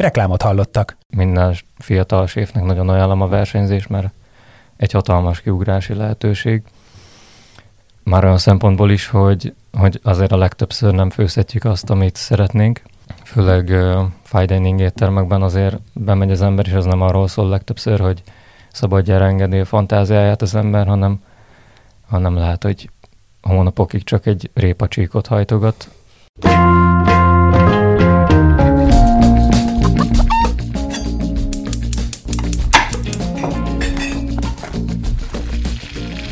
Reklámot hallottak. Minden fiatal séfnek nagyon ajánlom a versenyzés, mert egy hatalmas kiugrási lehetőség. Már olyan szempontból is, hogy, hogy azért a legtöbbször nem főzhetjük azt, amit szeretnénk. Főleg uh, fine dining éttermekben azért bemegy az ember, és az nem arról szól legtöbbször, hogy szabadjára engedi a fantáziáját az ember, hanem, hanem lehet, hogy hónapokig csak egy répacsíkot hajtogat.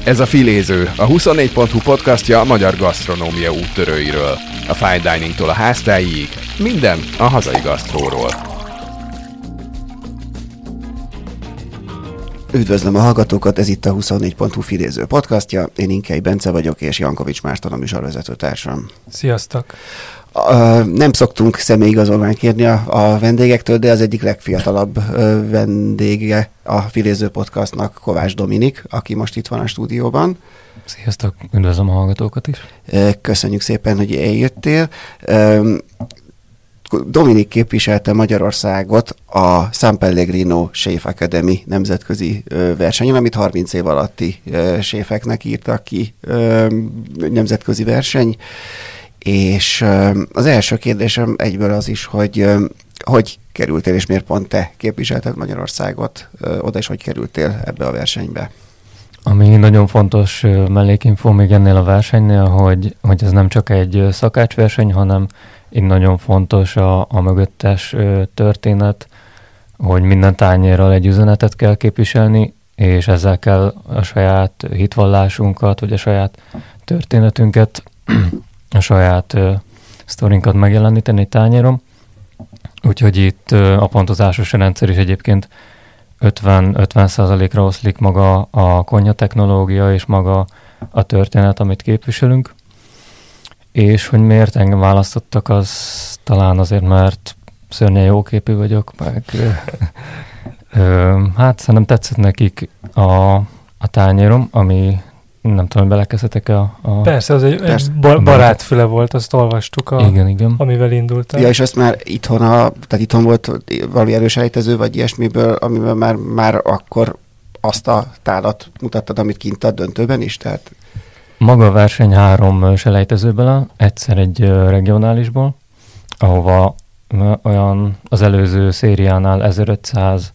Ez a Filéző, a 24.hu podcastja a magyar gasztronómia úttörőiről. A fine diningtól a háztáig, minden a hazai gasztróról. Üdvözlöm a hallgatókat, ez itt a 24.hu Filéző podcastja. Én Inkei Bence vagyok, és Jankovics Márton a műsorvezető társam. Sziasztok! Uh, nem szoktunk személyigazolványt kérni a, a vendégektől, de az egyik legfiatalabb uh, vendége a Filéző Podcastnak Kovács Dominik, aki most itt van a stúdióban. Sziasztok, üdvözlöm a hallgatókat is. Uh, köszönjük szépen, hogy eljöttél. Dominik képviselte Magyarországot a San Pellegrino Chef Academy nemzetközi versenyen, amit 30 év alatti séfeknek írtak ki nemzetközi verseny. És az első kérdésem egyből az is, hogy hogy kerültél, és miért pont te képviselted Magyarországot oda, és hogy kerültél ebbe a versenybe? Ami nagyon fontos mellékinfó még ennél a versenynél, hogy, hogy ez nem csak egy szakácsverseny, hanem itt nagyon fontos a, a mögöttes történet, hogy minden tányérral egy üzenetet kell képviselni, és ezzel kell a saját hitvallásunkat, vagy a saját történetünket a saját uh, sztorinkat megjeleníteni tányérom. Úgyhogy itt uh, a pontozásos rendszer is egyébként 50-50%-ra oszlik maga a konya technológia és maga a történet, amit képviselünk. És hogy miért engem választottak, az talán azért, mert szörnyen jóképű vagyok, meg ö, hát szerintem tetszett nekik a, a tányérom, ami nem tudom, belekezdetek a, a... Persze, az egy, Persze. egy barátfüle volt, azt olvastuk, a, igen, igen. amivel indultál. Ja, és azt már itthon, a, tehát itthon volt valami erős ejtező, vagy ilyesmiből, amivel már, már akkor azt a tálat mutattad, amit kint a döntőben is, tehát... Maga a verseny három selejtezőből egyszer egy regionálisból, ahova olyan az előző szériánál 1500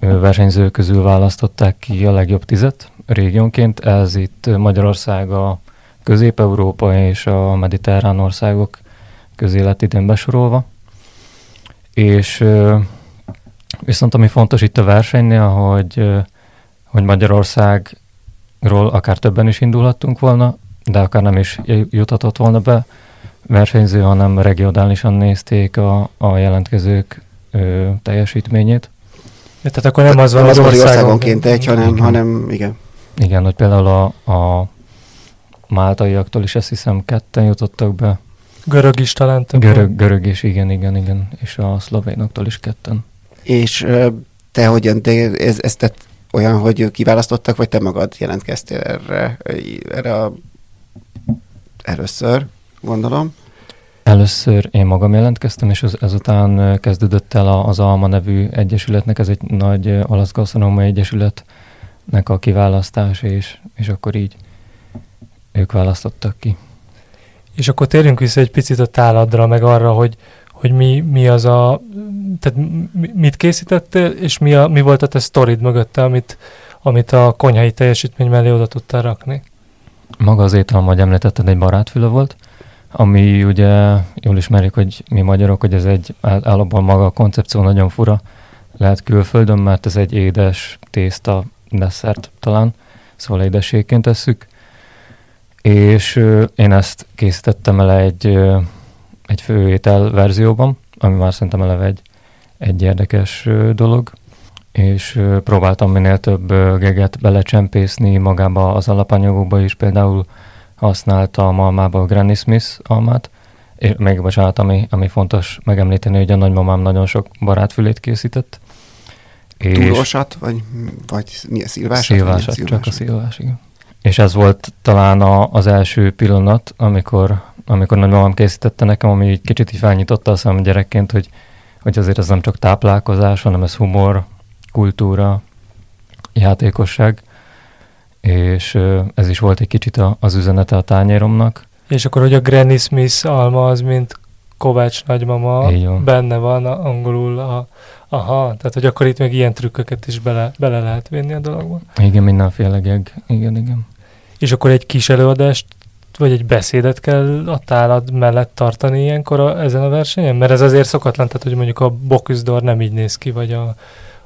versenyző közül választották ki a legjobb tizet régiónként. Ez itt Magyarország a Közép-Európa és a mediterrán országok közé lett idén besorolva. És viszont ami fontos itt a versenynél, hogy, hogy Magyarországról akár többen is indulhattunk volna, de akár nem is juthatott volna be versenyző, hanem regionálisan nézték a, a jelentkezők ö, teljesítményét. Ja, tehát akkor nem az van az, az országonként egy, hanem, igen. hanem igen. Igen, hogy például a, a máltaiaktól is ezt hiszem ketten jutottak be. Görög is talán több. Görög, görög is, igen, igen, igen. És a szlovénoktól is ketten. És te hogyan, te ez, ez tett olyan, hogy kiválasztottak, vagy te magad jelentkeztél erre, erre a, először, gondolom? Először én magam jelentkeztem, és az, ezután kezdődött el az Alma nevű egyesületnek, ez egy nagy olasz gasztronómiai egyesületnek a kiválasztás, és, és akkor így ők választottak ki. És akkor térjünk vissza egy picit a táladra, meg arra, hogy, hogy mi, mi az a, tehát mit készítettél, és mi, a, mi volt a te sztorid mögötte, amit, amit a konyhai teljesítmény mellé oda tudtál rakni? Maga az étel, ahogy említetted, egy barátfüle volt, ami ugye jól ismerjük, hogy mi magyarok, hogy ez egy állapban maga a koncepció nagyon fura lehet külföldön, mert ez egy édes tészta desszert talán, szóval édességként tesszük. És én ezt készítettem el egy, egy főétel verzióban, ami már szerintem eleve egy, egy érdekes dolog, és próbáltam minél több geget belecsempészni magába az alapanyagokba is, például használtam almába a Granny Smith almát, és még bocsánat, ami, ami fontos megemlíteni, hogy a nagymamám nagyon sok barátfülét készített. És Túlósat, vagy, vagy mi a szilvásat? Szilvásat, csak a szilvás, igen. És ez volt talán a, az első pillanat, amikor, amikor nagymamám készítette nekem, ami egy kicsit így felnyitotta a szemem gyerekként, hogy, hogy azért ez nem csak táplálkozás, hanem ez humor, kultúra, játékosság, és ez is volt egy kicsit az üzenete a tányéromnak. És akkor, hogy a Granny Smith alma az, mint Kovács nagymama, benne van angolul a, aha, tehát hogy akkor itt még ilyen trükköket is bele, bele lehet vinni a dologba. Igen, mindenféle geg, igen, igen. És akkor egy kis előadást vagy egy beszédet kell a tálad mellett tartani ilyenkor a, ezen a versenyen? Mert ez azért szokatlan, tehát hogy mondjuk a Bocuse nem így néz ki, vagy a,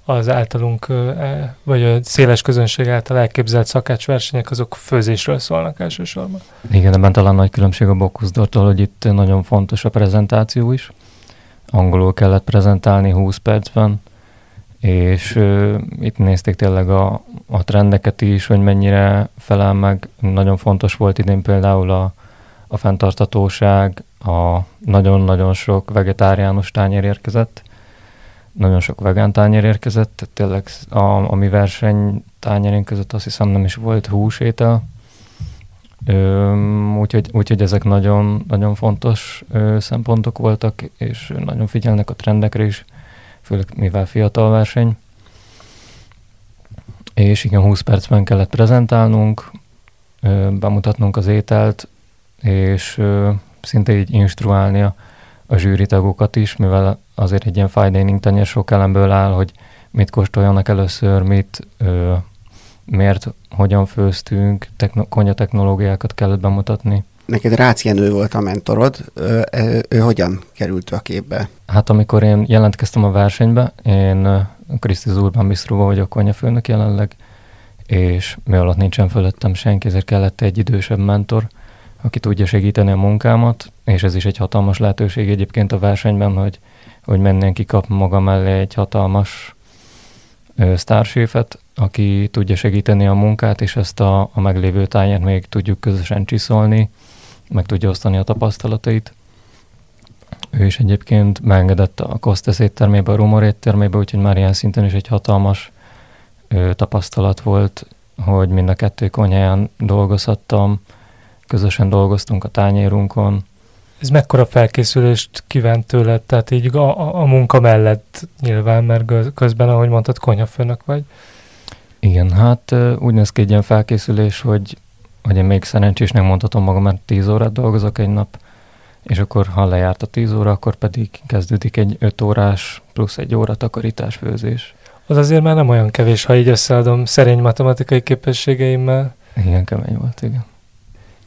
az általunk, e, vagy a széles közönség által elképzelt szakácsversenyek, azok főzésről szólnak elsősorban. Igen, ebben talán nagy különbség a Bocuse hogy itt nagyon fontos a prezentáció is. Angolul kellett prezentálni 20 percben, és uh, itt nézték tényleg a, a trendeket is, hogy mennyire felel meg. Nagyon fontos volt idén például a, a fenntartatóság, a nagyon-nagyon sok vegetáriánus tányér érkezett, nagyon sok vegán tányér érkezett, tényleg a, a mi verseny tányérén között azt hiszem nem is volt húsétel, úgyhogy, úgyhogy ezek nagyon, nagyon fontos ö, szempontok voltak, és nagyon figyelnek a trendekre is, főleg mivel fiatal verseny. És igen, 20 percben kellett prezentálnunk, ö, bemutatnunk az ételt, és ö, szinte így instruálni a, a zsűritagokat is, mivel azért egy ilyen fine dining tenyér sok elemből áll, hogy mit kóstoljanak először, mit, ö, miért, hogyan főztünk, techno- konya technológiákat kellett bemutatni. Neked Rácz Jenő volt a mentorod, ő, ő, ő hogyan került a képbe? Hát amikor én jelentkeztem a versenybe, én Kriszti Zurban Bisztróba vagyok konyafőnök jelenleg, és mi alatt nincsen fölöttem senki, ezért kellett egy idősebb mentor, aki tudja segíteni a munkámat, és ez is egy hatalmas lehetőség egyébként a versenyben, hogy, hogy mindenki kap maga mellé egy hatalmas sztárséfet, aki tudja segíteni a munkát, és ezt a, a meglévő tányért még tudjuk közösen csiszolni, meg tudja osztani a tapasztalatait. Ő is egyébként beengedett a Kostesz éttermébe, a Rumor éttermébe, úgyhogy már ilyen szinten is egy hatalmas ö, tapasztalat volt, hogy mind a kettő konyhán dolgozhattam, közösen dolgoztunk a tányérunkon. Ez mekkora felkészülést kívánt tőled? Tehát így a, a, a munka mellett nyilván, mert közben, ahogy mondtad, konyhafőnök vagy. Igen, hát úgy néz ki egy ilyen felkészülés, hogy, hogy én még szerencsésnek mondhatom magam, mert 10 órát dolgozok egy nap, és akkor ha lejárt a 10 óra, akkor pedig kezdődik egy 5 órás plusz egy óra takarítás, főzés. Az azért már nem olyan kevés, ha így összeadom szerény matematikai képességeimmel. Igen, kemény volt, igen.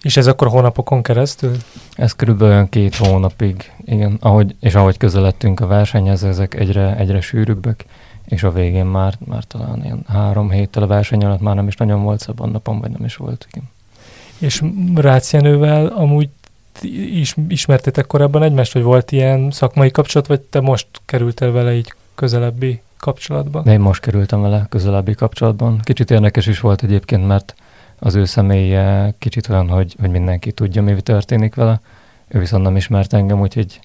És ez akkor hónapokon keresztül? Ez körülbelül két hónapig, igen. Ahogy, és ahogy közeledtünk a versenyhez, ezek egyre, egyre sűrűbbek, és a végén már, már talán ilyen három héttel a verseny alatt már nem is nagyon volt szabad napom, vagy nem is volt, igen. És Rácz Jenővel amúgy is, ismertétek korábban egymást, hogy volt ilyen szakmai kapcsolat, vagy te most kerültél vele így közelebbi kapcsolatban? De én most kerültem vele közelebbi kapcsolatban. Kicsit érdekes is volt egyébként, mert az ő személye kicsit olyan, hogy, hogy mindenki tudja, mi történik vele. Ő viszont nem ismert engem, úgyhogy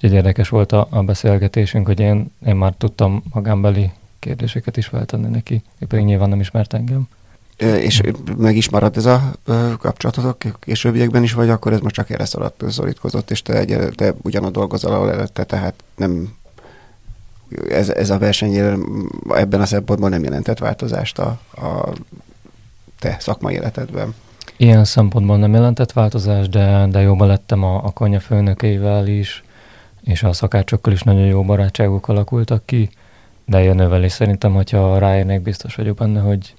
egy érdekes volt a, a beszélgetésünk, hogy én, én már tudtam magámbeli kérdéseket is feltenni neki, ő pedig nyilván nem ismert engem. És meg is maradt ez a kapcsolatotok későbbiekben is, vagy akkor ez most csak erre szorítkozott, és te, egy, te ugyanott dolgozol, ahol előtte, tehát nem ez, ez a verseny ebben a szempontból nem jelentett változást a, a te szakmai életedben? Ilyen szempontból nem jelentett változás, de, de jobban lettem a, a konyha főnökeivel is, és a szakácsokkal is nagyon jó barátságok alakultak ki, de jönővel is szerintem, hogyha ráérnék, biztos vagyok benne, hogy,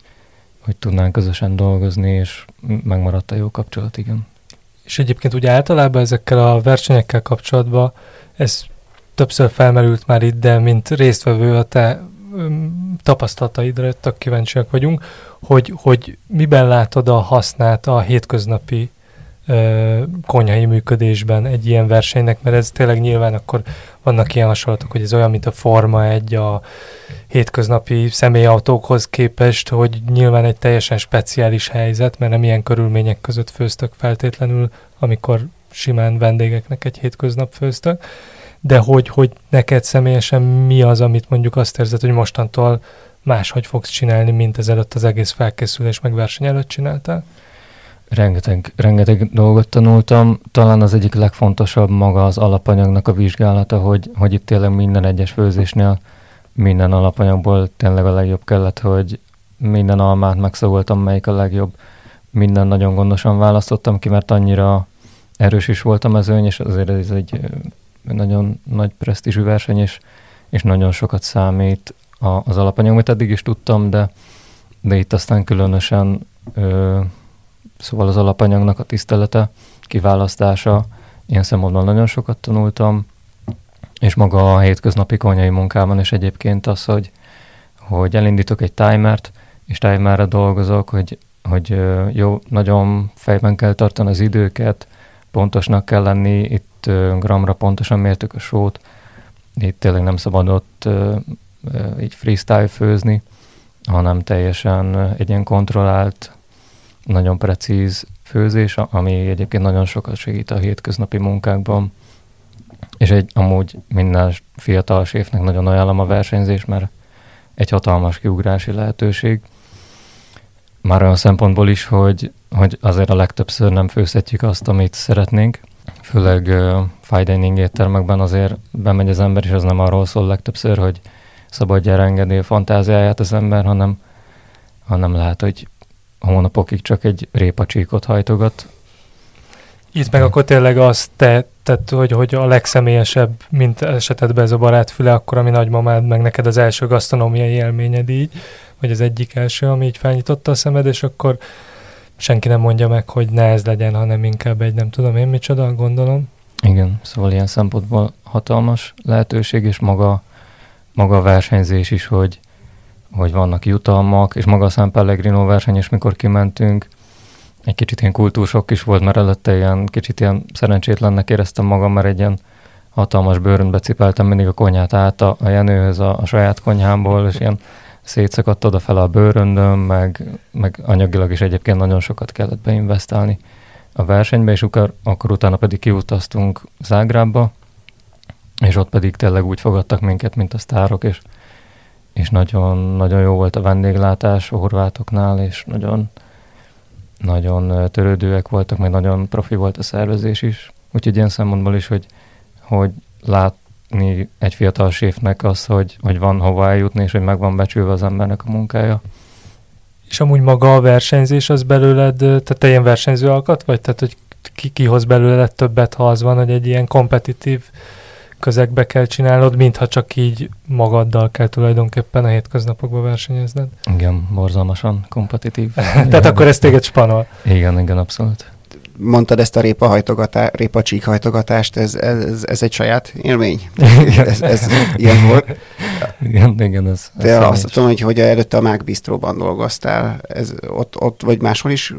hogy tudnánk közösen dolgozni, és megmaradt a jó kapcsolat, igen. És egyébként ugye általában ezekkel a versenyekkel kapcsolatban ez többször felmerült már itt, de mint résztvevő a te tapasztalataidra tök kíváncsiak vagyunk, hogy, hogy miben látod a hasznát a hétköznapi konyhai működésben egy ilyen versenynek, mert ez tényleg nyilván akkor vannak ilyen hasonlatok, hogy ez olyan, mint a Forma egy a hétköznapi személyautókhoz képest, hogy nyilván egy teljesen speciális helyzet, mert nem ilyen körülmények között főztök feltétlenül, amikor simán vendégeknek egy hétköznap főztök, de hogy, hogy neked személyesen mi az, amit mondjuk azt érzed, hogy mostantól máshogy fogsz csinálni, mint ezelőtt az egész felkészülés meg verseny előtt csináltál? Rengeteg, rengeteg dolgot tanultam. Talán az egyik legfontosabb maga az alapanyagnak a vizsgálata, hogy, hogy itt tényleg minden egyes főzésnél minden alapanyagból tényleg a legjobb kellett, hogy minden almát megszagoltam, melyik a legjobb. Minden nagyon gondosan választottam ki, mert annyira erős is volt a mezőny, és azért ez egy nagyon nagy presztízsű verseny, és, és nagyon sokat számít az alapanyag, amit eddig is tudtam, de, de itt aztán különösen szóval az alapanyagnak a tisztelete, kiválasztása, ilyen szempontból nagyon sokat tanultam, és maga a hétköznapi konyai munkában is egyébként az, hogy, hogy elindítok egy timert, és timerre dolgozok, hogy, hogy jó, nagyon fejben kell tartani az időket, pontosnak kell lenni, itt gramra pontosan mértük a sót, itt tényleg nem szabadott így freestyle főzni, hanem teljesen egy ilyen kontrollált, nagyon precíz főzés, ami egyébként nagyon sokat segít a hétköznapi munkákban, és egy amúgy minden fiatal séfnek nagyon ajánlom a versenyzés, mert egy hatalmas kiugrási lehetőség. Már olyan szempontból is, hogy, hogy azért a legtöbbször nem főzhetjük azt, amit szeretnénk. Főleg uh, fine dining éttermekben azért bemegy az ember, és az nem arról szól legtöbbször, hogy szabadjára engedi a fantáziáját az ember, hanem, hanem lehet, hogy hónapokig csak egy répacsíkot hajtogat. Itt meg akkor tényleg azt te, tett, hogy, hogy a legszemélyesebb, mint esetedben ez a barátfüle, akkor ami nagymamád, meg neked az első gasztronómiai élményed így, vagy az egyik első, ami így felnyitotta a szemed, és akkor senki nem mondja meg, hogy ne ez legyen, hanem inkább egy nem tudom én micsoda, gondolom. Igen, szóval ilyen szempontból hatalmas lehetőség, és maga, maga a versenyzés is, hogy, hogy vannak jutalmak, és maga a San Pellegrino verseny is, mikor kimentünk, egy kicsit ilyen kultúrsok is volt, mert előtte ilyen kicsit ilyen szerencsétlennek éreztem magam, mert egy ilyen hatalmas bőröntbe cipeltem mindig a konyhát át a, a Jenőhöz a, a saját konyhámból, és ilyen szétszakadt fel a bőröndöm, meg, meg anyagilag is egyébként nagyon sokat kellett beinvestálni a versenybe, és akkor, akkor utána pedig kiutaztunk Zágrábba, és ott pedig tényleg úgy fogadtak minket, mint a sztárok, és, és nagyon, nagyon jó volt a vendéglátás a horvátoknál, és nagyon, nagyon törődőek voltak, meg nagyon profi volt a szervezés is. Úgyhogy ilyen szempontból is, hogy, hogy látni egy fiatal séfnek az, hogy, hogy van hova eljutni, és hogy meg van becsülve az embernek a munkája. És amúgy maga a versenyzés az belőled, tehát te ilyen versenyző alkat vagy? Tehát, hogy ki, ki hoz belőled többet, ha az van, hogy egy ilyen kompetitív közegbe kell csinálnod, mintha csak így magaddal kell tulajdonképpen a hétköznapokban versenyezned. Igen, borzalmasan kompetitív. Tehát akkor ez téged spanol. Igen, igen, abszolút mondtad ezt a répa, hajtogatá, répa csík hajtogatást, ez, ez, ez egy saját élmény? ez, ez ilyen volt? Igen, igen, ez. De ez azt tudom, hogy, hogy előtte a Mák Bistróban dolgoztál, ez ott, ott vagy máshol is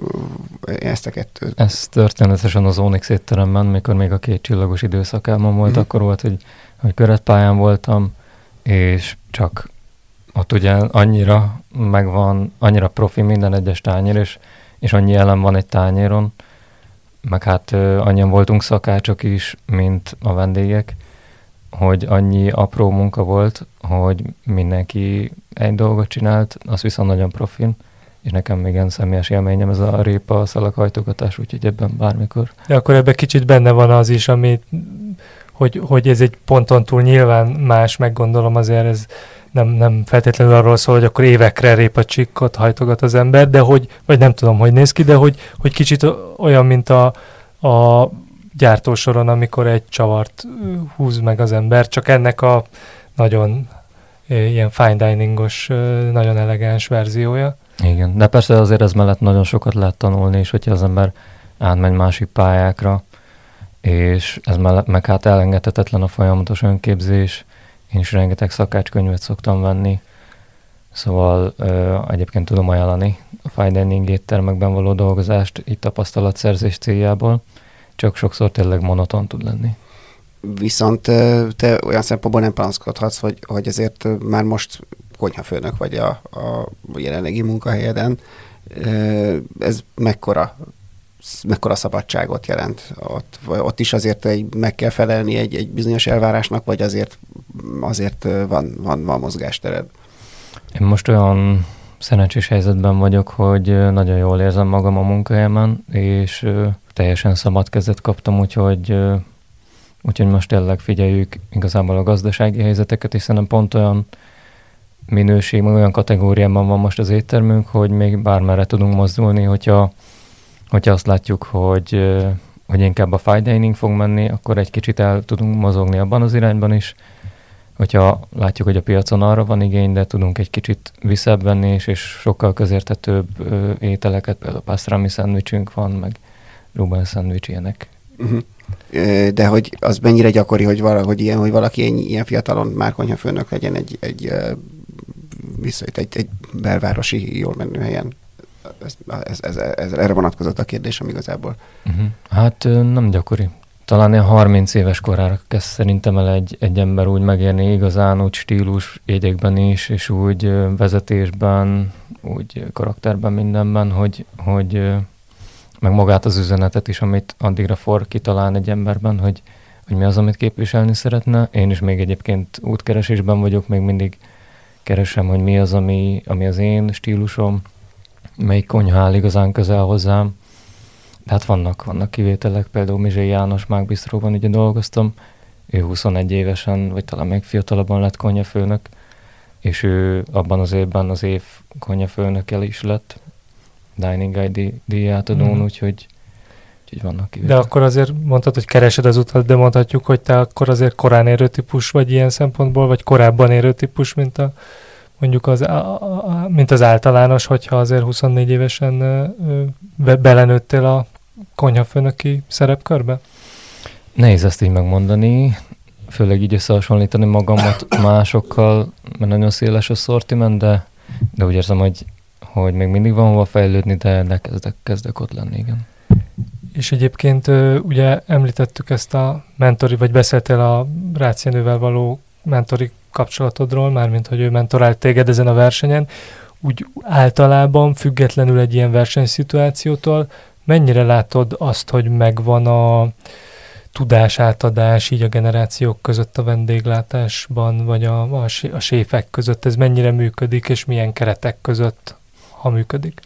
ezt a kettőt? Ez történetesen az Onyx étteremben, mikor még a két csillagos időszakában volt, mm. akkor volt, hogy, hogy köretpályán voltam, és csak ott ugye annyira megvan, annyira profi minden egyes tányér, és, és annyi elem van egy tányéron, meg hát annyian voltunk szakácsok is, mint a vendégek, hogy annyi apró munka volt, hogy mindenki egy dolgot csinált, az viszont nagyon profin, és nekem ilyen személyes élményem ez a répa, szalaghajtogatás, úgyhogy ebben bármikor. De akkor ebben kicsit benne van az is, ami, hogy, hogy ez egy ponton túl nyilván más, meggondolom azért ez nem, nem feltétlenül arról szól, hogy akkor évekre répacsikkot hajtogat az ember, de hogy, vagy nem tudom, hogy néz ki, de hogy, hogy kicsit olyan, mint a, a gyártósoron, amikor egy csavart húz meg az ember, csak ennek a nagyon ilyen fine diningos, nagyon elegáns verziója. Igen, de persze azért ez mellett nagyon sokat lehet tanulni, és hogyha az ember átmegy másik pályákra, és ez mellett meg hát elengedhetetlen a folyamatos önképzés, én is rengeteg szakácskönyvet szoktam venni, szóval ö, egyébként tudom ajánlani a fine dining éttermekben való dolgozást itt tapasztalatszerzés céljából, csak sokszor tényleg monoton tud lenni. Viszont te olyan szempontból nem panaszkodhatsz, hogy, hogy ezért már most konyhafőnök vagy a, a jelenlegi munkahelyeden. Ez mekkora mekkora szabadságot jelent. Ott, ott is azért egy, meg kell felelni egy, egy bizonyos elvárásnak, vagy azért, azért van, van, van mozgástered? Én most olyan szerencsés helyzetben vagyok, hogy nagyon jól érzem magam a munkahelyemen, és teljesen szabad kezet kaptam, úgyhogy, úgyhogy most tényleg figyeljük igazából a gazdasági helyzeteket, hiszen pont olyan minőség, olyan kategóriában van most az éttermünk, hogy még bármerre tudunk mozdulni, hogyha, hogyha azt látjuk, hogy, hogy inkább a fine dining fog menni, akkor egy kicsit el tudunk mozogni abban az irányban is, hogyha látjuk, hogy a piacon arra van igény, de tudunk egy kicsit visszebb venni, és, és sokkal közértetőbb ételeket, például pastrami szendvicsünk van, meg Ruben szendvics ilyenek. Uh-huh. De hogy az mennyire gyakori, hogy valahogy ilyen, hogy valaki ilyen fiatalon már konyhafőnök legyen egy, egy, vissza, egy, egy belvárosi, jól menő helyen? Ez, ez, ez, ez, erre vonatkozott a kérdésem igazából. Uh-huh. Hát nem gyakori talán ilyen 30 éves korára kezd szerintem el egy, egy ember úgy megérni igazán, úgy stílus jegyekben is, és úgy vezetésben, úgy karakterben, mindenben, hogy, hogy meg magát az üzenetet is, amit addigra for kitalál egy emberben, hogy, hogy mi az, amit képviselni szeretne. Én is még egyébként útkeresésben vagyok, még mindig keresem, hogy mi az, ami, ami az én stílusom, melyik konyha áll igazán közel hozzám, de hát vannak, vannak kivételek, például Mizsé János Mágbistróban ugye dolgoztam, ő 21 évesen, vagy talán még fiatalabban lett konyafőnök, és ő abban az évben az év konyafőnökkel is lett, Dining Guide díjátadón, mm. úgyhogy, úgyhogy vannak kivételek. De akkor azért mondtad, hogy keresed az utat, de mondhatjuk, hogy te akkor azért korán érő típus vagy ilyen szempontból, vagy korábban érő típus, mint a mondjuk az, a, a, mint az általános, hogyha azért 24 évesen be, belenőttél a konyhafőnöki szerepkörbe? Nehéz ezt így megmondani, főleg így összehasonlítani magamat másokkal, mert nagyon széles a szortiment, de, de úgy érzem, hogy, hogy még mindig van hova fejlődni, de, de kezdek, kezdek ott lenni, igen. És egyébként ugye említettük ezt a mentori, vagy beszéltél a Rácienővel való mentori kapcsolatodról, mármint hogy ő mentorált téged ezen a versenyen, úgy általában, függetlenül egy ilyen versenyszituációtól, mennyire látod azt, hogy megvan a tudásátadás így a generációk között a vendéglátásban, vagy a, a, a séfek között, ez mennyire működik, és milyen keretek között, ha működik?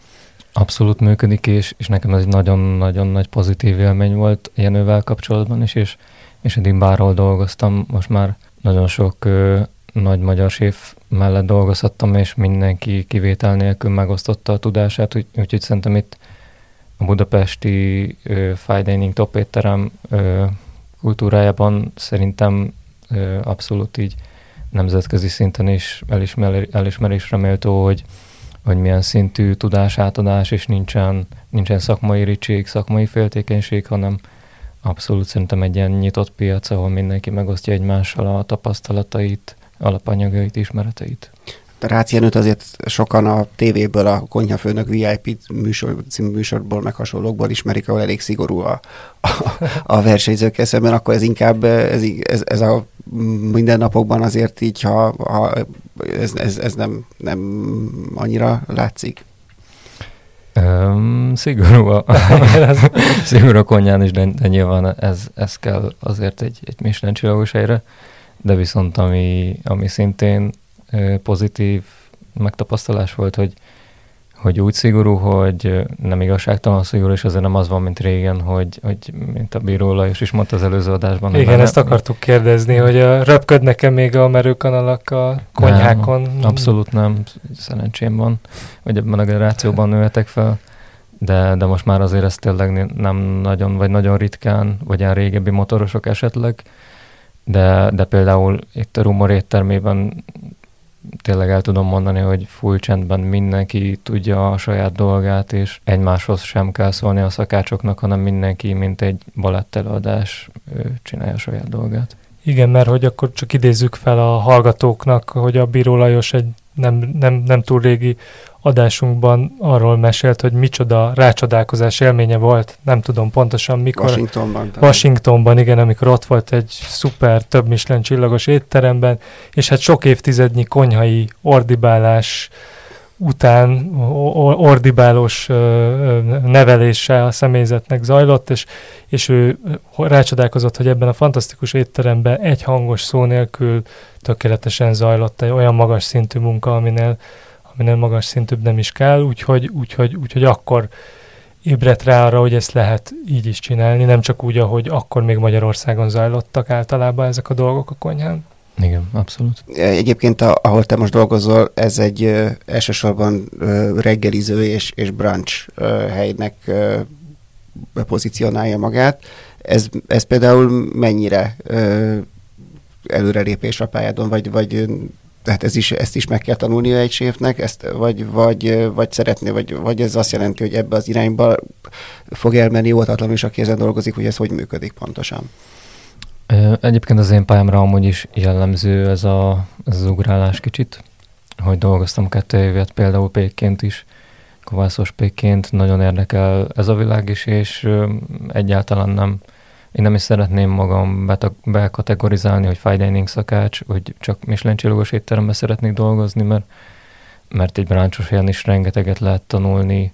Abszolút működik, és, és nekem ez egy nagyon-nagyon nagy pozitív élmény volt Jenővel kapcsolatban is, és, és eddig bárhol dolgoztam, most már nagyon sok nagy magyar séf mellett dolgozhattam, és mindenki kivétel nélkül megosztotta a tudását, úgy, úgyhogy szerintem itt a budapesti ö, fine dining top étterem ö, kultúrájában szerintem ö, abszolút így nemzetközi szinten is elismer, elismerésre méltó, hogy, hogy milyen szintű tudásátadás, és nincsen, nincsen szakmai ricség, szakmai féltékenység, hanem abszolút szerintem egy ilyen nyitott piac, ahol mindenki megosztja egymással a tapasztalatait, alapanyagait, ismereteit. A Rácienőt azért sokan a tévéből, a Konyhafőnök VIP műsor, című műsorból, meg hasonlókból ismerik, ahol elég szigorú a, a, a versenyzők eszemben, akkor ez inkább, ez, ez, ez a mindennapokban azért így, ha, ha ez, ez, ez nem, nem annyira látszik. Um, szigorú a, szigorú a konyán is, de, de nyilván ez, ez kell azért egy, egy Michelin csillagos helyre, de viszont ami, ami szintén pozitív megtapasztalás volt, hogy, hogy úgy szigorú, hogy nem igazságtalan szigorú, és azért nem az van, mint régen, hogy, hogy mint a bíró Lajos is mondta az előző adásban. Igen, ezt akartuk kérdezni, hogy a, röpködnek-e még a merőkanalak a konyhákon? Nem, abszolút nem, szerencsém van, hogy ebben a generációban nőhetek fel, de, de most már azért ez tényleg nem nagyon, vagy nagyon ritkán, vagy ilyen régebbi motorosok esetleg, de, de például itt a Rumor éttermében tényleg el tudom mondani, hogy full csendben mindenki tudja a saját dolgát, és egymáshoz sem kell szólni a szakácsoknak, hanem mindenki, mint egy balett előadás, csinálja a saját dolgát. Igen, mert hogy akkor csak idézzük fel a hallgatóknak, hogy a Bíró Lajos egy nem, nem, nem túl régi adásunkban arról mesélt, hogy micsoda rácsodálkozás élménye volt, nem tudom pontosan mikor. Washingtonban. talán. Washingtonban, igen, amikor ott volt egy szuper, több Michelin csillagos étteremben, és hát sok évtizednyi konyhai ordibálás után ordibálós nevelése a személyzetnek zajlott, és, és ő rácsodálkozott, hogy ebben a fantasztikus étteremben egy hangos szó nélkül tökéletesen zajlott egy olyan magas szintű munka, aminél, aminél magas szintűbb nem is kell, úgyhogy, úgyhogy, úgyhogy akkor ébredt rá arra, hogy ezt lehet így is csinálni, nem csak úgy, ahogy akkor még Magyarországon zajlottak általában ezek a dolgok a konyhán. Igen, abszolút. Egyébként, a, ahol te most dolgozol, ez egy ö, elsősorban ö, reggeliző és, és brunch ö, helynek ö, pozícionálja magát. Ez, ez például mennyire ö, előrelépés a pályádon, vagy, vagy tehát ez is, ezt is meg kell tanulnia egy séfnek, ezt, vagy, vagy, vagy szeretné, vagy, vagy ez azt jelenti, hogy ebbe az irányba fog elmenni óvatatlanul is, aki ezen dolgozik, hogy ez hogy működik pontosan. Egyébként az én pályámra amúgy is jellemző ez, a, ez az ugrálás kicsit, hogy dolgoztam kettő évet például pékként is, kovászos pékként, nagyon érdekel ez a világ is, és egyáltalán nem, én nem is szeretném magam beta- bekategorizálni, hogy fine dining szakács, hogy csak Michelin csillagos étteremben szeretnék dolgozni, mert, mert egy bráncsos helyen is rengeteget lehet tanulni,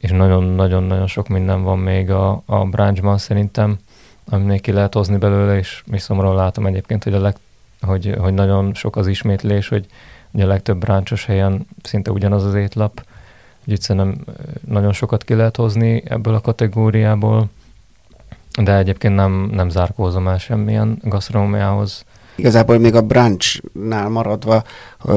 és nagyon-nagyon-nagyon sok minden van még a, a bráncsban szerintem, még ki lehet hozni belőle, és viszomról látom egyébként, hogy, a leg, hogy, hogy nagyon sok az ismétlés, hogy ugye a legtöbb bráncsos helyen szinte ugyanaz az étlap, úgyhogy szerintem ö, nagyon sokat ki lehet hozni ebből a kategóriából, de egyébként nem, nem zárkózom el semmilyen gasztronómiához. Igazából még a brunchnál maradva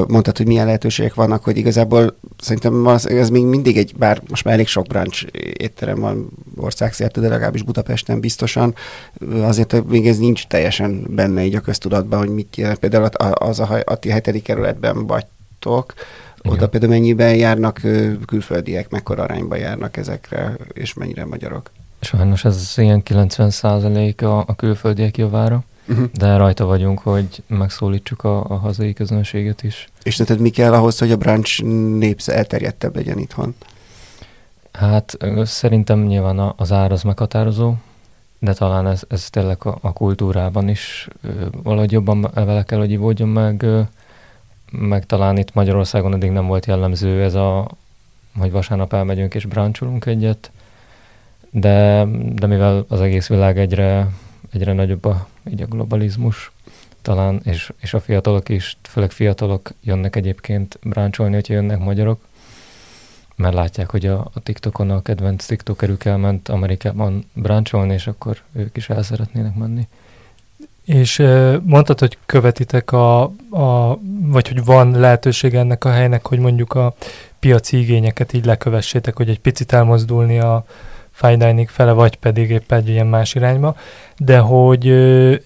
mondtad, hogy milyen lehetőségek vannak, hogy igazából szerintem valószínűleg ez még mindig egy, bár most már elég sok brunch étterem van országszerte, de legalábbis Budapesten biztosan, azért még ez nincs teljesen benne így a köztudatban, hogy mit jelent. Például az a, a ti hetedik kerületben vagytok, oda Igen. például mennyiben járnak külföldiek, mekkora arányban járnak ezekre, és mennyire magyarok? Sajnos ez ilyen 90% a, a külföldiek javára, Uh-huh. de rajta vagyunk, hogy megszólítsuk a, a hazai közönséget is. És szerinted mi kell ahhoz, hogy a brunch népsz elterjedtebb legyen itthon? Hát szerintem nyilván az ár az meghatározó, de talán ez, ez tényleg a, a kultúrában is ö, valahogy jobban vele kell, hogy ivódjon meg, ö, meg talán itt Magyarországon eddig nem volt jellemző ez a, hogy vasárnap elmegyünk és brancsolunk egyet, de, de mivel az egész világ egyre, egyre nagyobb a, így a globalizmus, talán, és, és a fiatalok is, főleg fiatalok jönnek egyébként bráncsolni, hogyha jönnek magyarok, mert látják, hogy a, a TikTokon a kedvenc TikTokerük elment Amerikában bráncsolni, és akkor ők is el szeretnének menni. És mondtad, hogy követitek a, a, vagy hogy van lehetőség ennek a helynek, hogy mondjuk a piaci igényeket így lekövessétek, hogy egy picit elmozdulni a fine dining fele, vagy pedig épp egy ilyen más irányba, de hogy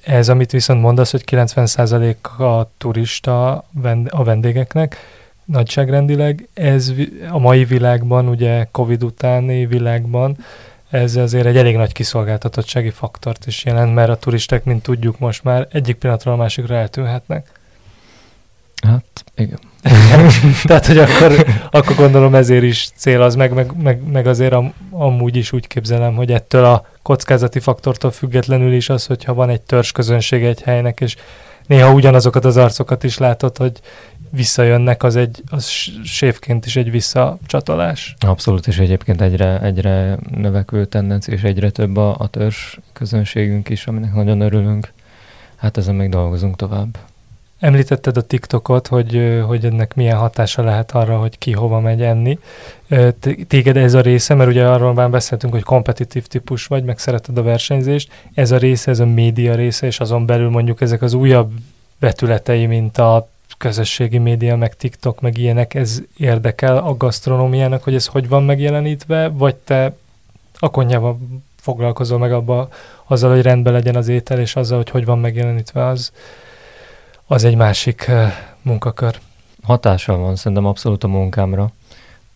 ez, amit viszont mondasz, hogy 90% a turista a vendégeknek, nagyságrendileg, ez a mai világban, ugye Covid utáni világban, ez azért egy elég nagy kiszolgáltatottsági faktort is jelent, mert a turisták, mint tudjuk most már, egyik pillanatról a másikra eltűnhetnek. Hát igen. Tehát, hogy akkor, akkor gondolom ezért is cél az, meg, meg, meg, meg azért am, amúgy is úgy képzelem, hogy ettől a kockázati faktortól függetlenül is az, hogyha van egy törzs közönség egy helynek, és néha ugyanazokat az arcokat is látod, hogy visszajönnek, az egy az s- séfként is egy visszacsatolás. Abszolút, és egyébként egyre, egyre növekvő tendencia, és egyre több a, a törzs közönségünk is, aminek nagyon örülünk. Hát ezen még dolgozunk tovább. Említetted a TikTokot, hogy, hogy ennek milyen hatása lehet arra, hogy ki hova megy enni. Téged ez a része, mert ugye arról már beszéltünk, hogy kompetitív típus vagy, meg szereted a versenyzést. Ez a része, ez a média része, és azon belül mondjuk ezek az újabb betületei, mint a közösségi média, meg TikTok, meg ilyenek, ez érdekel a gasztronómiának, hogy ez hogy van megjelenítve, vagy te a konyhával foglalkozol meg abba, azzal, hogy rendben legyen az étel, és azzal, hogy hogy van megjelenítve, az, az egy másik munkakör. Hatással van szerintem abszolút a munkámra,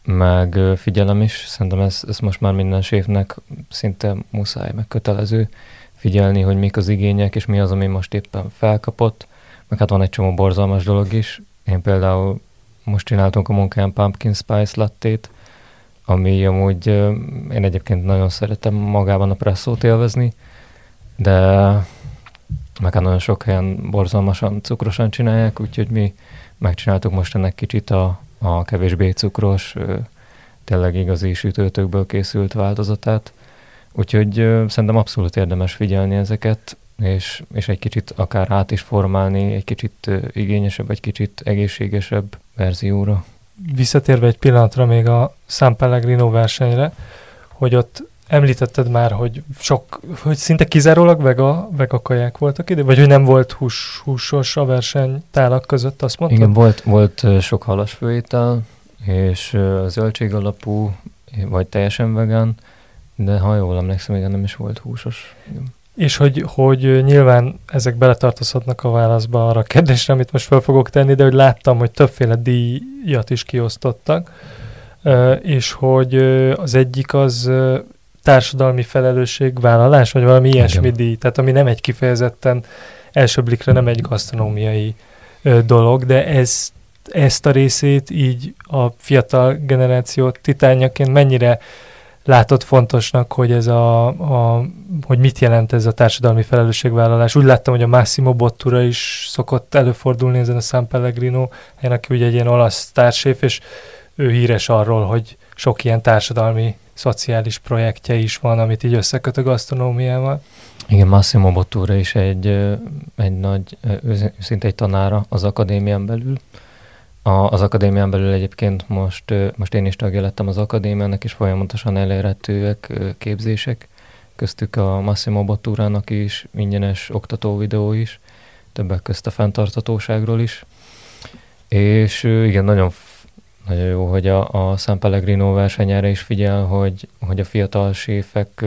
meg figyelem is. Szerintem ez, ez most már minden séfnek szinte muszáj, meg kötelező figyelni, hogy mik az igények, és mi az, ami most éppen felkapott. Meg hát van egy csomó borzalmas dolog is. Én például most csináltunk a munkán Pumpkin Spice lattét, ami amúgy én egyébként nagyon szeretem magában a presszót élvezni, de meg hát nagyon sok helyen borzalmasan cukrosan csinálják, úgyhogy mi megcsináltuk most ennek kicsit a, a kevésbé cukros, tényleg igazi sütőtökből készült változatát. Úgyhogy szerintem abszolút érdemes figyelni ezeket, és, és egy kicsit akár át is formálni, egy kicsit igényesebb, egy kicsit egészségesebb verzióra. Visszatérve egy pillanatra még a San Pellegrino versenyre, hogy ott említetted már, hogy sok, hogy szinte kizárólag vega, vega kaják voltak ide, vagy hogy nem volt hús, húsos a verseny tálak között, azt mondtad? Igen, volt, volt sok halas főétel, és zöldség alapú, vagy teljesen vegán, de ha jól emlékszem, igen, nem is volt húsos. Igen. És hogy, hogy nyilván ezek beletartozhatnak a válaszba arra a kérdésre, amit most fel fogok tenni, de hogy láttam, hogy többféle díjat is kiosztottak, és hogy az egyik az társadalmi felelősségvállalás, vagy valami ilyesmi Igen. díj, tehát ami nem egy kifejezetten első blikre nem egy gasztronómiai dolog, de ez, ezt a részét így a fiatal generáció titányaként mennyire látod fontosnak, hogy ez a, a, hogy mit jelent ez a társadalmi felelősségvállalás. Úgy láttam, hogy a Massimo Bottura is szokott előfordulni ezen a San Pellegrino helyen, aki ugye egy ilyen olasz társéf, és ő híres arról, hogy sok ilyen társadalmi, szociális projektje is van, amit így összeköt a gasztronómiával. Igen, Massimo Bottura is egy, egy nagy, szinte egy tanára az akadémián belül, a, az akadémián belül egyébként most, most én is tagja lettem az akadémiának, és folyamatosan elérhetőek képzések, köztük a Massimo Botturának is ingyenes oktató videó is, többek közt a fenntartatóságról is. És igen, nagyon, nagyon jó, hogy a, a San Pellegrino versenyára is figyel, hogy, hogy a fiatal séfek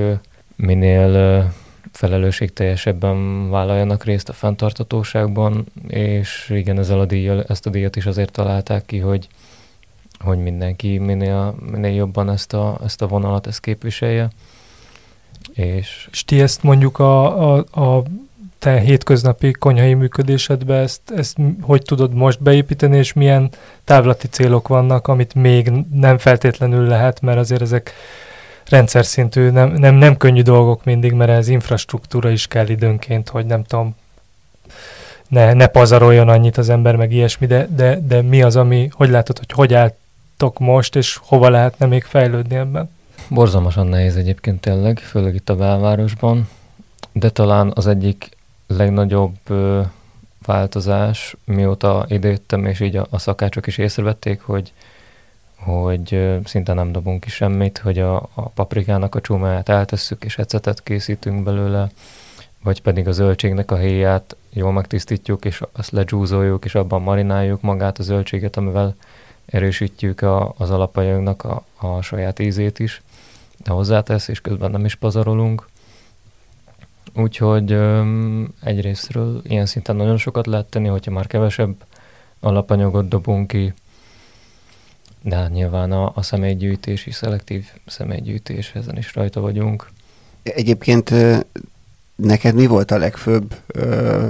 minél felelősségteljesebben vállaljanak részt a fenntartatóságban, és igen, ezzel a díjjal, ezt a díjat is azért találták ki, hogy, hogy mindenki minél, minél jobban ezt a, ezt a vonalat ezt képviselje. És, és ti ezt mondjuk a, a, a te hétköznapi konyhai működésedbe ezt, ezt hogy tudod most beépíteni, és milyen távlati célok vannak, amit még nem feltétlenül lehet, mert azért ezek rendszer szintű, nem, nem, nem könnyű dolgok mindig, mert ez infrastruktúra is kell időnként, hogy nem tudom, ne, ne pazaroljon annyit az ember, meg ilyesmi, de, de, de mi az, ami, hogy látod, hogy hogy álltok most, és hova lehetne még fejlődni ebben? Borzalmasan nehéz egyébként tényleg, főleg itt a belvárosban, de talán az egyik legnagyobb változás, mióta idejöttem, és így a, a szakácsok is észrevették, hogy hogy szinte nem dobunk ki semmit, hogy a, a paprikának a csúmáját eltesszük, és ecetet készítünk belőle, vagy pedig a zöldségnek a héját jól megtisztítjuk, és azt legyúzoljuk, és abban marináljuk magát a zöldséget, amivel erősítjük a, az alapanyagnak a, a saját ízét is, de hozzátesz, és közben nem is pazarolunk. Úgyhogy öm, egyrésztről ilyen szinten nagyon sokat lehet tenni, hogyha már kevesebb alapanyagot dobunk ki, de hát nyilván a, a személygyűjtési, szelektív személygyűjtés, ezen is rajta vagyunk. Egyébként neked mi volt a legfőbb ö,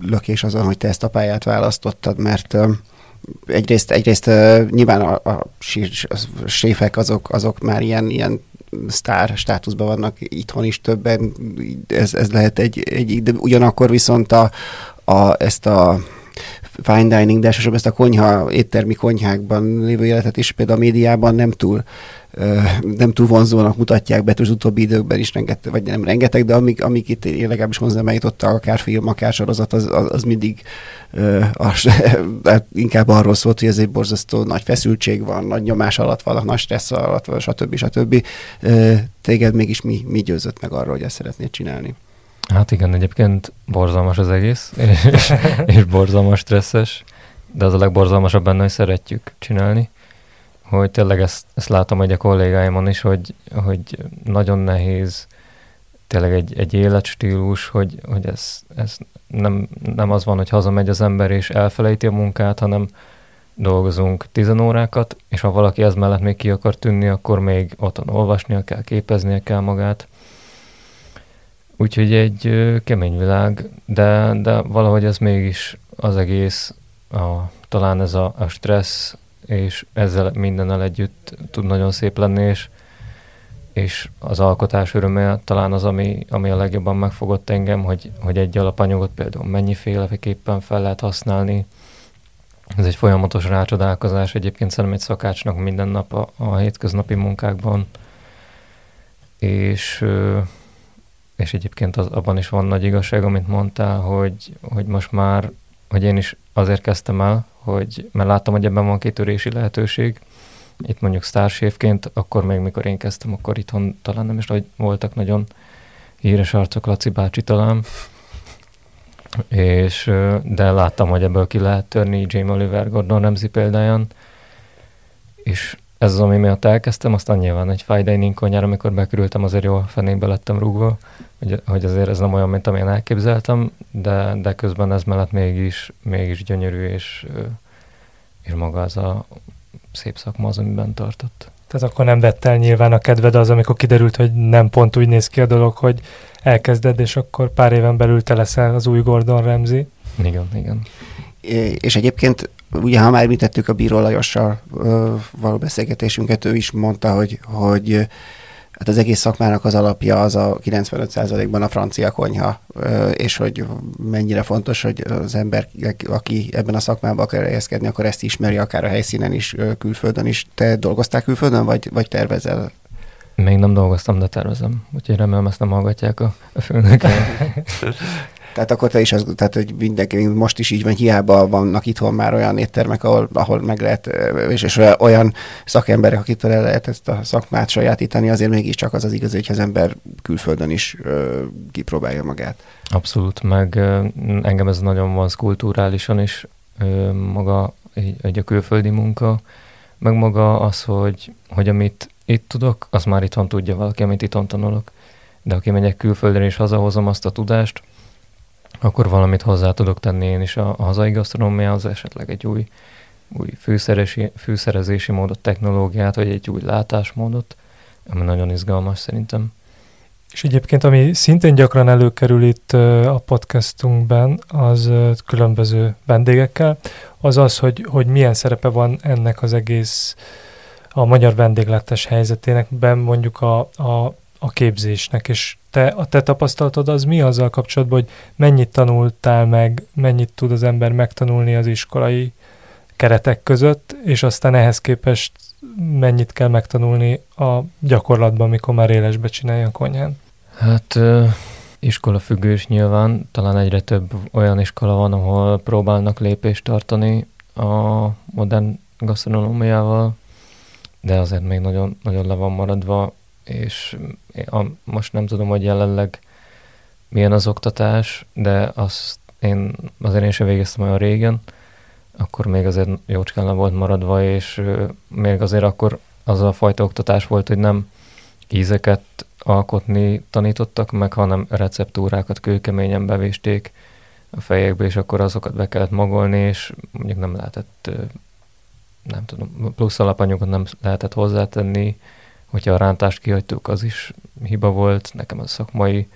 lökés azon, hogy te ezt a pályát választottad, mert ö, egyrészt, egyrészt ö, nyilván a, a, a séfek azok, azok már ilyen, ilyen sztár státuszban vannak itthon is többen, ez, ez lehet egy, egy, de ugyanakkor viszont a, a, ezt a fine dining, de elsősorban ezt a konyha, éttermi konyhákban lévő életet is például a médiában nem túl nem túl vonzónak mutatják be, az utóbbi időkben is rengeteg, vagy nem rengeteg, de amik, amik itt én legalábbis hozzám eljutottak, akár film, akár sorozat, az, az, az mindig az, hát inkább arról szólt, hogy ez egy borzasztó nagy feszültség van, nagy nyomás alatt van, nagy stressz alatt, stb. stb. Téged mégis mi, mi győzött meg arról, hogy ezt szeretnéd csinálni? Hát igen, egyébként borzalmas az egész, és, és borzalmas stresszes, de az a legborzalmasabb benne, hogy szeretjük csinálni. Hogy tényleg ezt, ezt látom hogy a kollégáimon is, hogy, hogy nagyon nehéz tényleg egy, egy életstílus, hogy, hogy ez, ez nem, nem az van, hogy hazamegy az ember és elfelejti a munkát, hanem dolgozunk tizen órákat, és ha valaki ez mellett még ki akar tűnni, akkor még otthon olvasnia kell, képeznie kell magát, Úgyhogy egy kemény világ, de, de valahogy ez mégis az egész a talán ez a, a stressz, és ezzel mindennel együtt tud nagyon szép lenni, és, és az alkotás öröme talán az, ami, ami a legjobban megfogott engem, hogy, hogy egy alapanyagot például mennyiféleképpen fel lehet használni. Ez egy folyamatos rácsodálkozás, egyébként szerintem egy szakácsnak minden nap a, a hétköznapi munkákban, és és egyébként az, abban is van nagy igazság, amit mondtál, hogy, hogy most már, hogy én is azért kezdtem el, hogy, mert láttam, hogy ebben van kitörési lehetőség. Itt mondjuk sztársévként, akkor még mikor én kezdtem, akkor itthon talán nem is hogy voltak nagyon híres arcok, Laci bácsi talán, és, de láttam, hogy ebből ki lehet törni Jamie Oliver, Gordon Ramsay példáján, és ez az, ami miatt elkezdtem, aztán nyilván egy fine dining konyára, amikor bekerültem, azért jó fenébe lettem rúgva, hogy, hogy azért ez nem olyan, mint amilyen elképzeltem, de, de közben ez mellett mégis, mégis gyönyörű, és, és maga az a szép szakma az, amiben tartott. Tehát akkor nem vett el nyilván a kedved az, amikor kiderült, hogy nem pont úgy néz ki a dolog, hogy elkezded, és akkor pár éven belül te leszel az új Gordon Ramsay. Igen, igen. És egyébként ugye, ha már említettük a Bíró Lajossal való beszélgetésünket, ő is mondta, hogy, hogy hát az egész szakmának az alapja az a 95%-ban a francia konyha, és hogy mennyire fontos, hogy az ember, aki ebben a szakmában akar helyezkedni, akkor ezt ismeri akár a helyszínen is, külföldön is. Te dolgoztál külföldön, vagy, vagy tervezel? Még nem dolgoztam, de tervezem. Úgyhogy remélem ezt nem hallgatják a, a főnökkel. Tehát akkor te is az, tehát hogy mindenki, most is így van, hiába vannak itthon már olyan éttermek, ahol, ahol meg lehet, és, és olyan szakemberek, akitől el lehet ezt a szakmát sajátítani, azért mégiscsak az az igaz, hogy az ember külföldön is ö, kipróbálja magát. Abszolút, meg engem ez nagyon van kulturálisan is, ö, maga egy, egy a külföldi munka, meg maga az, hogy, hogy amit itt tudok, az már itthon tudja valaki, amit itthon tanulok. De aki megyek külföldre és hazahozom azt a tudást, akkor valamit hozzá tudok tenni én is a, a hazai gasztronómiához, esetleg egy új, új fűszeresi, fűszerezési módot, technológiát, vagy egy új látásmódot, ami nagyon izgalmas szerintem. És egyébként, ami szintén gyakran előkerül itt a podcastunkban, az különböző vendégekkel, az az, hogy, hogy milyen szerepe van ennek az egész a magyar vendéglátás helyzetének, ben mondjuk a, a, a képzésnek, és te, a te tapasztalatod az mi azzal kapcsolatban, hogy mennyit tanultál meg, mennyit tud az ember megtanulni az iskolai keretek között, és aztán ehhez képest mennyit kell megtanulni a gyakorlatban, mikor már élesbe csinálja a konyhán? Hát iskola függős nyilván, talán egyre több olyan iskola van, ahol próbálnak lépést tartani a modern gasztronómiával, de azért még nagyon, nagyon le van maradva és a, most nem tudom, hogy jelenleg milyen az oktatás, de azt én, azért én sem végeztem olyan régen, akkor még azért jócskán le volt maradva, és még azért akkor az a fajta oktatás volt, hogy nem ízeket alkotni tanítottak meg, hanem receptúrákat kőkeményen bevésték a fejekbe, és akkor azokat be kellett magolni, és mondjuk nem lehetett, nem tudom, plusz alapanyagot nem lehetett hozzátenni, hogyha a rántást kihagytuk, az is hiba volt. Nekem a szakmai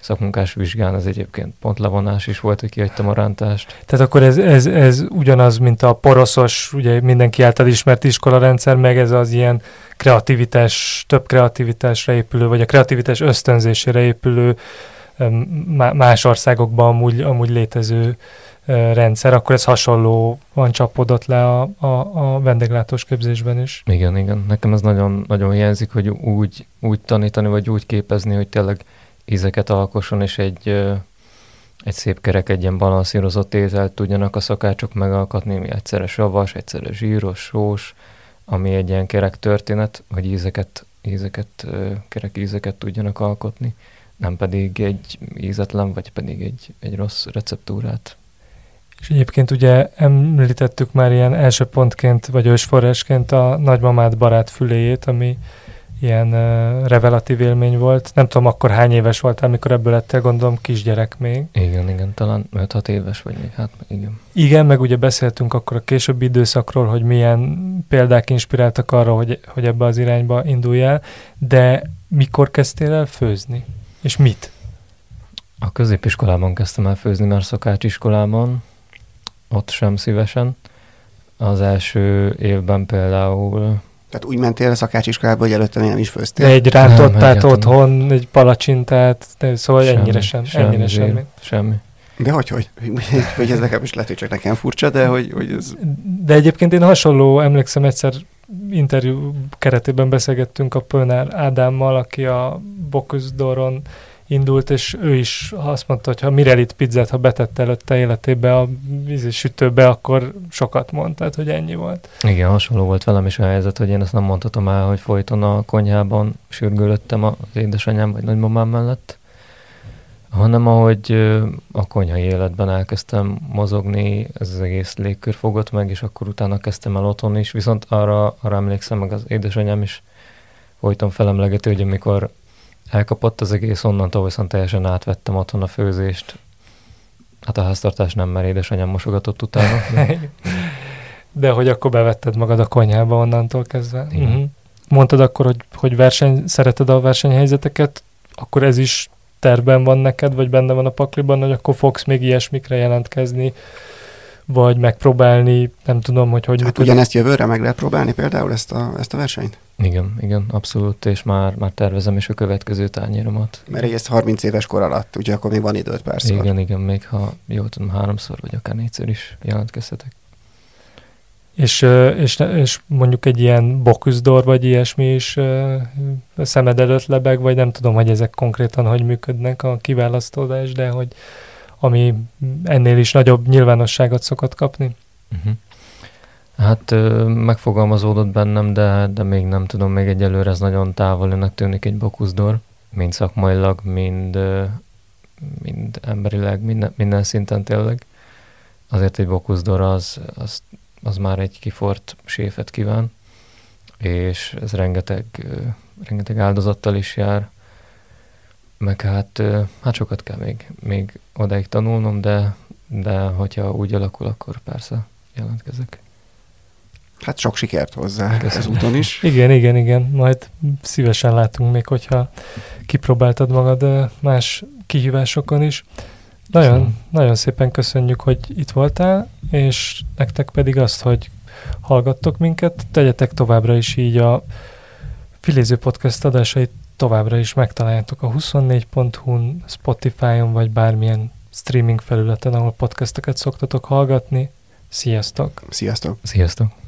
szakmunkás vizsgán ez egyébként pont levonás is volt, hogy kihagytam a rántást. Tehát akkor ez, ez, ez ugyanaz, mint a poroszos, ugye mindenki által ismert iskolarendszer, meg ez az ilyen kreativitás, több kreativitásra épülő, vagy a kreativitás ösztönzésére épülő más országokban amúgy, amúgy létező rendszer, akkor ez hasonló van csapódott le a, a, a vendéglátós képzésben is. Igen, igen. Nekem ez nagyon, nagyon hiányzik, hogy úgy, úgy tanítani, vagy úgy képezni, hogy tényleg ízeket alkosson, és egy, egy szép kerek, egy ilyen balanszírozott ételt tudjanak a szakácsok megalkotni, mi egyszerre savas, egyszerre zsíros, sós, ami egy ilyen kerek történet, hogy ízeket, ízeket, kerek ízeket tudjanak alkotni, nem pedig egy ízetlen, vagy pedig egy, egy rossz receptúrát. És egyébként ugye említettük már ilyen első pontként, vagy ősforrásként a nagymamát barát füléjét, ami ilyen uh, revelatív élmény volt. Nem tudom, akkor hány éves voltál, amikor ebből lettél, gondolom, kisgyerek még. Igen, igen, talán 5-6 éves vagy még, hát igen. Igen, meg ugye beszéltünk akkor a későbbi időszakról, hogy milyen példák inspiráltak arra, hogy, hogy ebbe az irányba induljál, de mikor kezdtél el főzni? És mit? A középiskolában kezdtem el főzni, mert szakácsiskolában, ott sem szívesen. az első évben például Tehát úgy mentél a szakácsiskolába, hogy előtte nem is De főztél? egy rántottát egyáltalán. otthon, egy palacsintát, de szóval Semmi, ennyire sem, semmi ennyire semmi. semmi. De hogy, hogy? Vagy ez nekem is lehet, hogy csak nekem furcsa, de hogy, hogy ez... De egyébként én hasonló, emlékszem egyszer interjú keretében beszélgettünk a Pönár Ádámmal, aki a Bocuse indult, és ő is azt mondta, hogy ha Mirelit pizzát, ha betette előtte életébe a vízi sütőbe, akkor sokat mond, tehát hogy ennyi volt. Igen, hasonló volt velem is a helyzet, hogy én ezt nem mondhatom el, hogy folyton a konyhában sürgölöttem az édesanyám vagy nagymamám mellett, hanem ahogy a konyhai életben elkezdtem mozogni, ez az egész légkör fogott meg, és akkor utána kezdtem el otthon is, viszont arra, arra emlékszem, meg az édesanyám is folyton felemlegeti, hogy amikor elkapott az egész, onnantól viszont teljesen átvettem otthon a főzést. Hát a háztartás nem, mert édesanyám mosogatott utána. De De hogy akkor bevetted magad a konyhába onnantól kezdve. Igen. Mhm. Mondtad akkor, hogy, hogy verseny, szereted a versenyhelyzeteket, akkor ez is terben van neked, vagy benne van a pakliban, hogy akkor fogsz még ilyesmikre jelentkezni, vagy megpróbálni, nem tudom, hogy hogy Hát működik. ugyanezt jövőre meg lehet próbálni például ezt a, ezt a versenyt? Igen, igen, abszolút, és már, már tervezem is a következő tányéromat. Mert egy ezt 30 éves kor alatt, ugye akkor még van időt párszor. Igen, igen, még ha jól tudom, háromszor vagy akár négyszer is jelentkezhetek. És, és, és mondjuk egy ilyen boküzdor, vagy ilyesmi is szemed előtt lebeg, vagy nem tudom, hogy ezek konkrétan hogy működnek a kiválasztódás, de hogy ami ennél is nagyobb nyilvánosságot szokott kapni. Uh-huh. Hát megfogalmazódott bennem, de, de még nem tudom, még egyelőre ez nagyon távolinak tűnik egy bokuszdor, mind szakmailag, mind, mind emberileg, minden, minden szinten tényleg. Azért egy bokuszdor az, az, az már egy kifort séfet kíván, és ez rengeteg, rengeteg áldozattal is jár, meg hát, hát sokat kell még, még odáig tanulnom, de, de hogyha úgy alakul, akkor persze jelentkezek. Hát sok sikert hozzá Köszönöm. ez úton is. Igen, igen, igen. Majd szívesen látunk még, hogyha kipróbáltad magad más kihívásokon is. Nagyon, Köszönöm. nagyon szépen köszönjük, hogy itt voltál, és nektek pedig azt, hogy hallgattok minket, tegyetek továbbra is így a Filéző Podcast adásait továbbra is megtaláljátok a 24.hu-n, Spotify-on, vagy bármilyen streaming felületen, ahol podcasteket szoktatok hallgatni. Sziasztok! Sziasztok! Sziasztok!